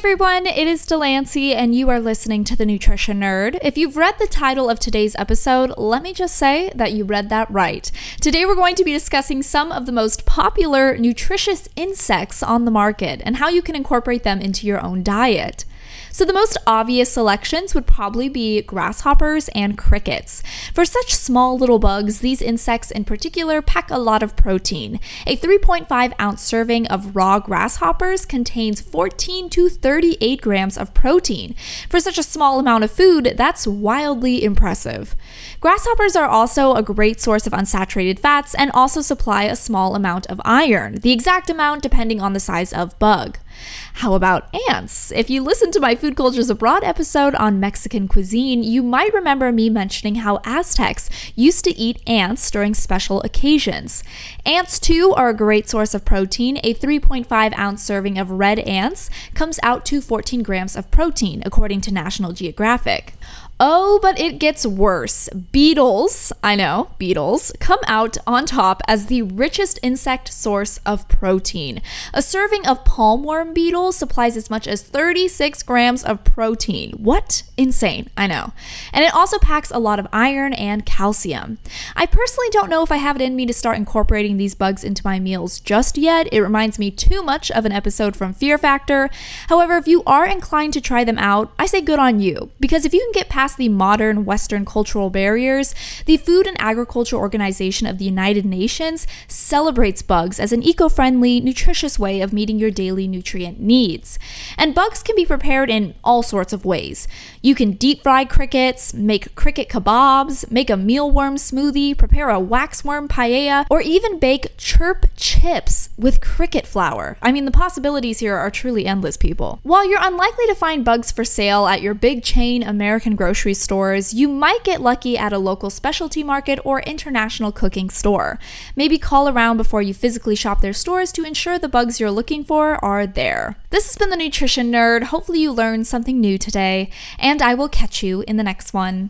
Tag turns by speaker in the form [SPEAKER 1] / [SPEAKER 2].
[SPEAKER 1] everyone, it is Delancey, and you are listening to The Nutrition Nerd. If you've read the title of today's episode, let me just say that you read that right. Today, we're going to be discussing some of the most popular nutritious insects on the market and how you can incorporate them into your own diet. So, the most obvious selections would probably be grasshoppers and crickets. For such small little bugs, these insects in particular pack a lot of protein. A 3.5 ounce serving of raw grasshoppers contains 14 to 38 grams of protein. For such a small amount of food, that's wildly impressive. Grasshoppers are also a great source of unsaturated fats and also supply a small amount of iron, the exact amount depending on the size of bug. How about ants? If you listen to my Food Cultures Abroad episode on Mexican cuisine, you might remember me mentioning how Aztecs used to eat ants during special occasions. Ants, too, are a great source of protein. A 3.5 ounce serving of red ants comes out to 14 grams of protein, according to National Geographic. Oh, but it gets worse. Beetles, I know, beetles, come out on top as the richest insect source of protein. A serving of palmworm beetle supplies as much as 36 grams of protein. What? Insane, I know. And it also packs a lot of iron and calcium. I personally don't know if I have it in me to start incorporating these bugs into my meals just yet. It reminds me too much of an episode from Fear Factor. However, if you are inclined to try them out, I say good on you. Because if you can get past past the modern Western cultural barriers, the Food and Agriculture Organization of the United Nations celebrates bugs as an eco friendly, nutritious way of meeting your daily nutrient needs. And bugs can be prepared in all sorts of ways. You can deep fry crickets, make cricket kebabs, make a mealworm smoothie, prepare a waxworm paella, or even bake chirp chips with cricket flour. I mean, the possibilities here are truly endless, people. While you're unlikely to find bugs for sale at your big chain American grocery grocery stores, you might get lucky at a local specialty market or international cooking store. Maybe call around before you physically shop their stores to ensure the bugs you're looking for are there. This has been the Nutrition Nerd. Hopefully, you learned something new today, and I will catch you in the next one.